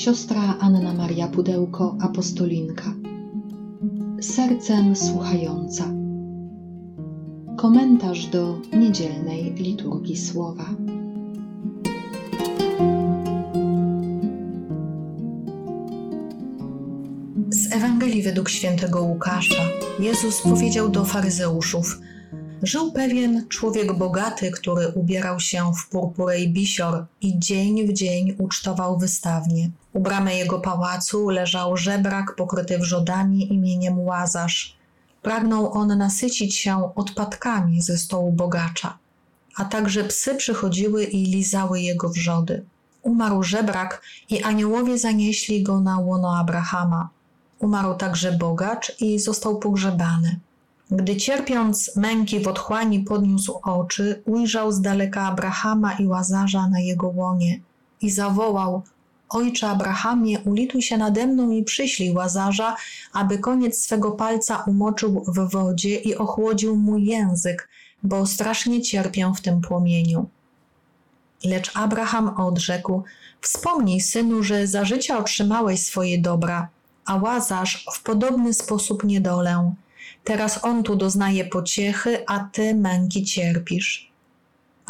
siostra Anna Maria Pudełko, apostolinka. Sercem słuchająca. Komentarz do niedzielnej liturgii słowa. Z Ewangelii według świętego Łukasza Jezus powiedział do faryzeuszów: Żył pewien człowiek bogaty, który ubierał się w purpurę i bisior i dzień w dzień ucztował wystawnie. U bramy jego pałacu leżał żebrak pokryty wrzodami imieniem Łazarz. Pragnął on nasycić się odpadkami ze stołu bogacza, a także psy przychodziły i lizały jego wrzody. Umarł żebrak i aniołowie zanieśli go na łono Abrahama. Umarł także bogacz i został pogrzebany. Gdy cierpiąc męki w otchłani podniósł oczy, ujrzał z daleka Abrahama i Łazarza na jego łonie i zawołał: Ojcze Abrahamie, ulituj się nade mną i przyślij Łazarza, aby koniec swego palca umoczył w wodzie i ochłodził mój język, bo strasznie cierpię w tym płomieniu. Lecz Abraham odrzekł: Wspomnij, synu, że za życia otrzymałeś swoje dobra, a Łazarz w podobny sposób niedolę. Teraz on tu doznaje pociechy, a ty męki cierpisz.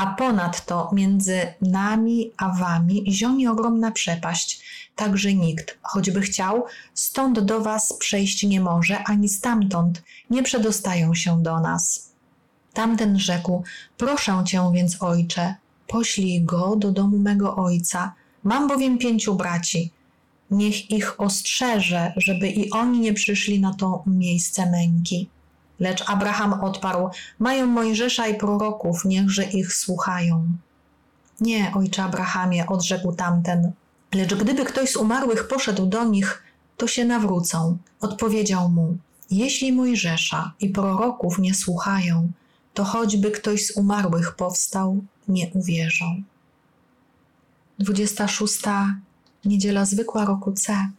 A ponadto między nami a wami zionie ogromna przepaść, tak że nikt, choćby chciał, stąd do was przejść nie może, ani stamtąd nie przedostają się do nas. Tamten rzekł: Proszę cię więc, ojcze, poślij go do domu mego ojca. Mam bowiem pięciu braci. Niech ich ostrzeże, żeby i oni nie przyszli na to miejsce męki. Lecz Abraham odparł: Mają Mojżesza i proroków, niechże ich słuchają. Nie, ojcze Abrahamie, odrzekł tamten. Lecz gdyby ktoś z umarłych poszedł do nich, to się nawrócą. Odpowiedział mu: Jeśli Mojżesza i proroków nie słuchają, to choćby ktoś z umarłych powstał, nie uwierzą. 26. Niedziela zwykła roku C.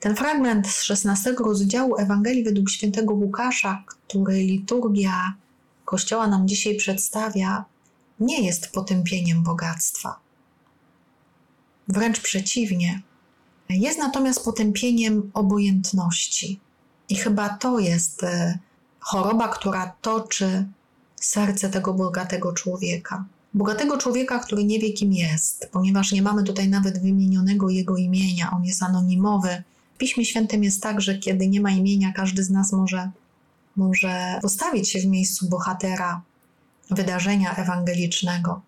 Ten fragment z 16 rozdziału Ewangelii według świętego Łukasza, który liturgia Kościoła nam dzisiaj przedstawia, nie jest potępieniem bogactwa. Wręcz przeciwnie. Jest natomiast potępieniem obojętności. I chyba to jest e, choroba, która toczy serce tego bogatego człowieka. Bogatego człowieka, który nie wie, kim jest, ponieważ nie mamy tutaj nawet wymienionego jego imienia, on jest anonimowy. Piśmie Świętym jest tak, że kiedy nie ma imienia, każdy z nas może, może postawić się w miejscu bohatera wydarzenia ewangelicznego.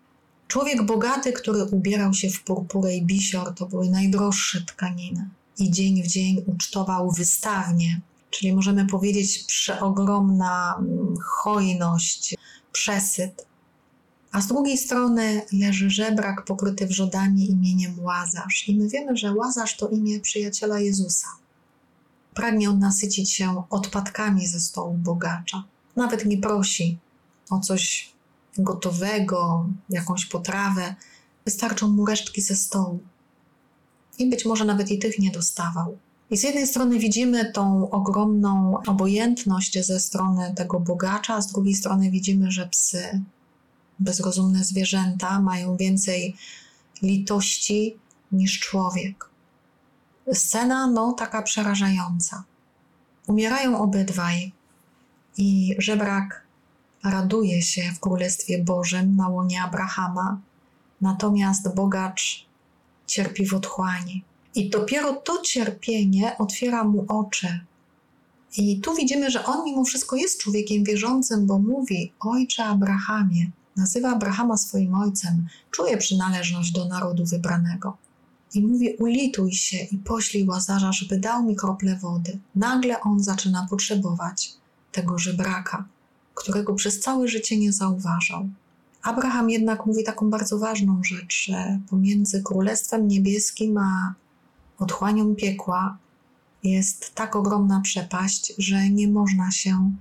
Człowiek bogaty, który ubierał się w purpurę i bisior, to były najdroższe tkaniny. I dzień w dzień ucztował wystawnie, czyli możemy powiedzieć przeogromna mm, hojność, przesyt. A z drugiej strony leży żebrak pokryty wrzodami imieniem Łazarz. I my wiemy, że Łazarz to imię przyjaciela Jezusa. Pragnie on nasycić się odpadkami ze stołu bogacza. Nawet nie prosi o coś gotowego, jakąś potrawę. Wystarczą mu resztki ze stołu. I być może nawet i tych nie dostawał. I z jednej strony widzimy tą ogromną obojętność ze strony tego bogacza, a z drugiej strony widzimy, że psy, bezrozumne zwierzęta mają więcej litości niż człowiek. Scena, no, taka przerażająca. Umierają obydwaj i żebrak raduje się w Królestwie Bożym na łonie Abrahama, natomiast bogacz cierpi w otchłani. I dopiero to cierpienie otwiera mu oczy. I tu widzimy, że on mimo wszystko jest człowiekiem wierzącym, bo mówi: Ojcze Abrahamie, nazywa Abrahama swoim ojcem, czuje przynależność do narodu wybranego. I mówi: Ulituj się i poślij łazarza, żeby dał mi krople wody. Nagle on zaczyna potrzebować tego żebraka, którego przez całe życie nie zauważał. Abraham jednak mówi taką bardzo ważną rzecz, że pomiędzy Królestwem Niebieskim a otchłanią piekła jest tak ogromna przepaść, że nie można się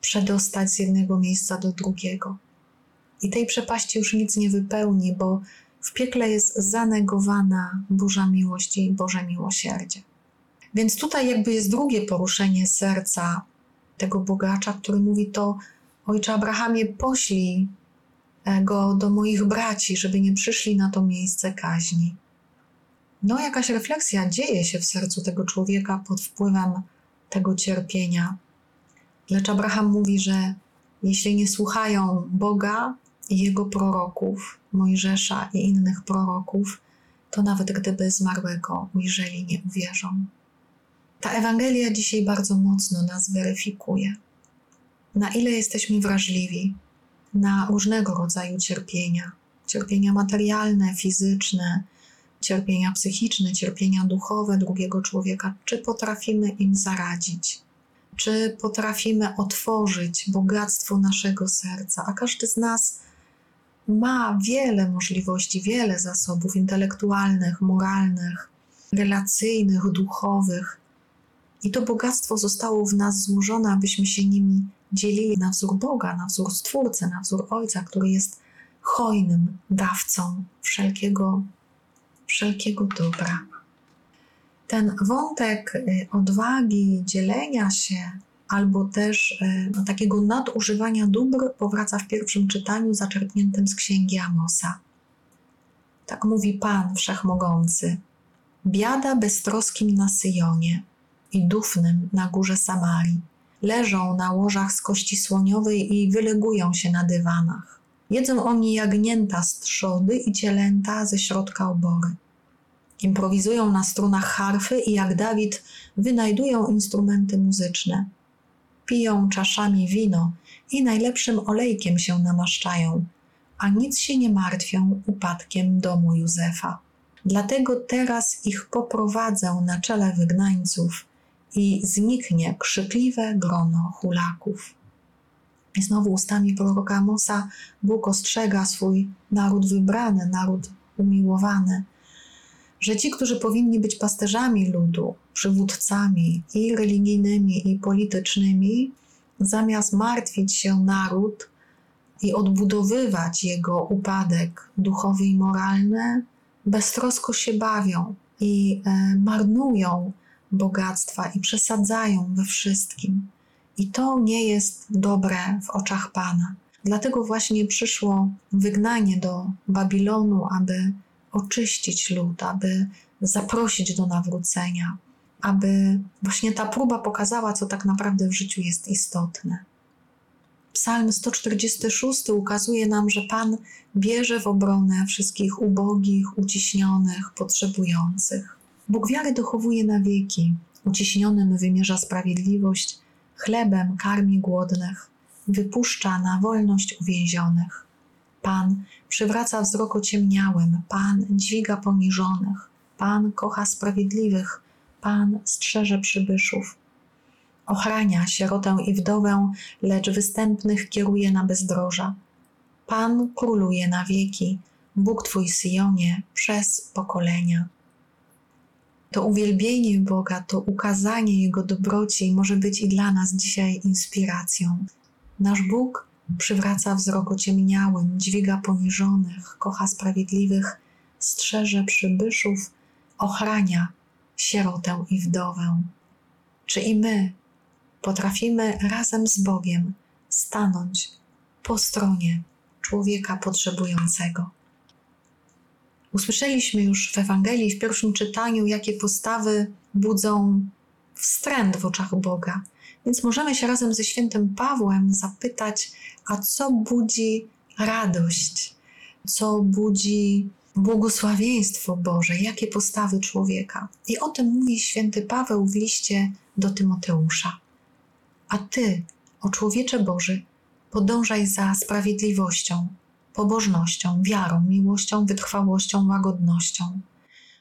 przedostać z jednego miejsca do drugiego. I tej przepaści już nic nie wypełni, bo w piekle jest zanegowana Boża miłość i Boże miłosierdzie. Więc tutaj jakby jest drugie poruszenie serca tego bogacza, który mówi to Ojcze Abrahamie, poślij go do moich braci, żeby nie przyszli na to miejsce kaźni. no jakaś refleksja dzieje się w sercu tego człowieka pod wpływem tego cierpienia. Lecz Abraham mówi, że jeśli nie słuchają Boga Jego proroków, Mojżesza i innych proroków, to nawet gdyby zmarłego ujrzeli, nie uwierzą. Ta Ewangelia dzisiaj bardzo mocno nas weryfikuje. Na ile jesteśmy wrażliwi na różnego rodzaju cierpienia cierpienia materialne, fizyczne, cierpienia psychiczne, cierpienia duchowe drugiego człowieka, czy potrafimy im zaradzić, czy potrafimy otworzyć bogactwo naszego serca, a każdy z nas ma wiele możliwości, wiele zasobów intelektualnych, moralnych, relacyjnych, duchowych. I to bogactwo zostało w nas złożone, abyśmy się nimi dzielili na wzór Boga, na wzór Stwórcy, na wzór Ojca, który jest hojnym dawcą wszelkiego, wszelkiego dobra. Ten wątek y, odwagi, dzielenia się, albo też y, no, takiego nadużywania dóbr powraca w pierwszym czytaniu zaczerpniętym z księgi Amosa. Tak mówi Pan Wszechmogący. Biada beztroskim na Syjonie i dufnym na górze Samarii. Leżą na łożach z kości słoniowej i wylegują się na dywanach. Jedzą oni jagnięta z trzody i cielęta ze środka obory. Improwizują na strunach harfy i jak Dawid wynajdują instrumenty muzyczne. Piją czaszami wino i najlepszym olejkiem się namaszczają, a nic się nie martwią upadkiem domu Józefa. Dlatego teraz ich poprowadzę na czele wygnańców i zniknie krzykliwe grono hulaków. I znowu ustami proroka Amosa Bóg ostrzega swój naród wybrany, naród umiłowany, że ci, którzy powinni być pasterzami ludu, przywódcami i religijnymi, i politycznymi, zamiast martwić się naród i odbudowywać jego upadek duchowy i moralny, beztrosko się bawią i e, marnują bogactwa i przesadzają we wszystkim. I to nie jest dobre w oczach Pana. Dlatego właśnie przyszło wygnanie do Babilonu, aby oczyścić lud, aby zaprosić do nawrócenia, aby właśnie ta próba pokazała, co tak naprawdę w życiu jest istotne. Psalm 146 ukazuje nam, że Pan bierze w obronę wszystkich ubogich, uciśnionych, potrzebujących. Bóg wiary dochowuje na wieki, uciśnionym wymierza sprawiedliwość, chlebem karmi głodnych, wypuszcza na wolność uwięzionych. Pan przywraca wzrok ociemniałym, Pan dźwiga poniżonych, Pan kocha sprawiedliwych, Pan strzeże przybyszów. Ochrania sierotę i wdowę, lecz występnych kieruje na bezdroża. Pan króluje na wieki, Bóg Twój Syjonie, przez pokolenia to uwielbienie Boga, to ukazanie Jego dobroci może być i dla nas dzisiaj inspiracją. Nasz Bóg przywraca wzrok ociemniałym, dźwiga poniżonych, kocha sprawiedliwych, strzeże przybyszów, ochrania sierotę i wdowę. Czy i my potrafimy razem z Bogiem stanąć po stronie człowieka potrzebującego? Usłyszeliśmy już w Ewangelii, w pierwszym czytaniu, jakie postawy budzą wstręt w oczach Boga. Więc możemy się razem ze świętym Pawłem zapytać, a co budzi radość, co budzi błogosławieństwo Boże, jakie postawy człowieka. I o tym mówi święty Paweł w liście do Tymoteusza. A ty, o człowiecze Boży, podążaj za sprawiedliwością, pobożnością, wiarą, miłością, wytrwałością, łagodnością.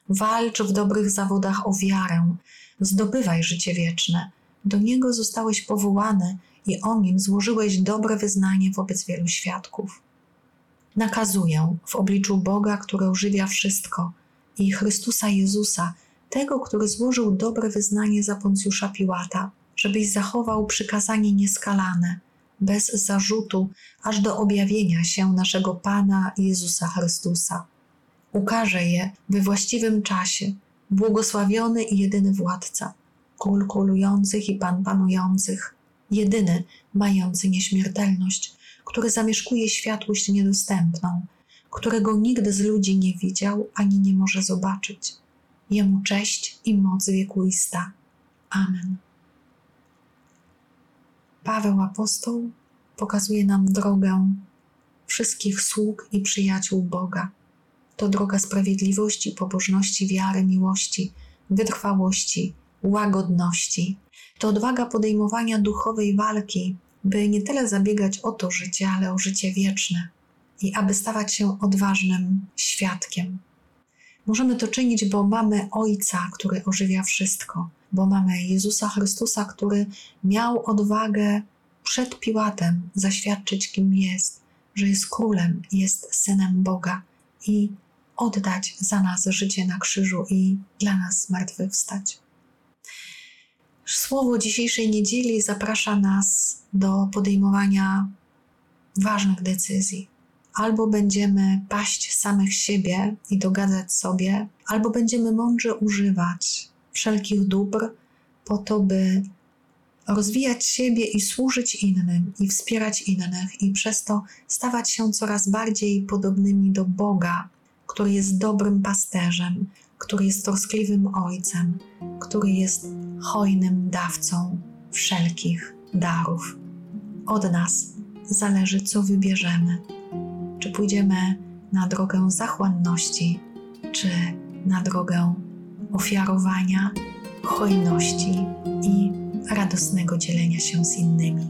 Walcz w dobrych zawodach o wiarę, zdobywaj życie wieczne. Do niego zostałeś powołany i o nim złożyłeś dobre wyznanie wobec wielu świadków. Nakazuję w obliczu Boga, który ożywia wszystko, i Chrystusa Jezusa, tego, który złożył dobre wyznanie za Poncjusza Piłata, żebyś zachował przykazanie nieskalane, bez zarzutu, aż do objawienia się naszego Pana Jezusa Chrystusa. Ukaże je we właściwym czasie, błogosławiony i jedyny władca, król królujących i pan panujących, jedyny mający nieśmiertelność, który zamieszkuje światłość niedostępną, którego nigdy z ludzi nie widział ani nie może zobaczyć. Jemu cześć i moc wiekuista. Amen. Paweł apostoł pokazuje nam drogę wszystkich sług i przyjaciół Boga. To droga sprawiedliwości, pobożności, wiary, miłości, wytrwałości, łagodności. To odwaga podejmowania duchowej walki, by nie tyle zabiegać o to życie, ale o życie wieczne i aby stawać się odważnym świadkiem. Możemy to czynić, bo mamy Ojca, który ożywia wszystko, bo mamy Jezusa Chrystusa, który miał odwagę przed Piłatem zaświadczyć, kim jest, że jest królem, jest synem Boga i oddać za nas życie na krzyżu i dla nas zmartwychwstać. Słowo dzisiejszej niedzieli zaprasza nas do podejmowania ważnych decyzji. Albo będziemy paść samych siebie i dogadzać sobie, albo będziemy mądrze używać wszelkich dóbr po to, by rozwijać siebie i służyć innym, i wspierać innych, i przez to stawać się coraz bardziej podobnymi do Boga, który jest dobrym pasterzem, który jest troskliwym ojcem, który jest hojnym dawcą wszelkich darów. Od nas zależy, co wybierzemy. Czy pójdziemy na drogę zachłanności, czy na drogę ofiarowania, hojności i radosnego dzielenia się z innymi.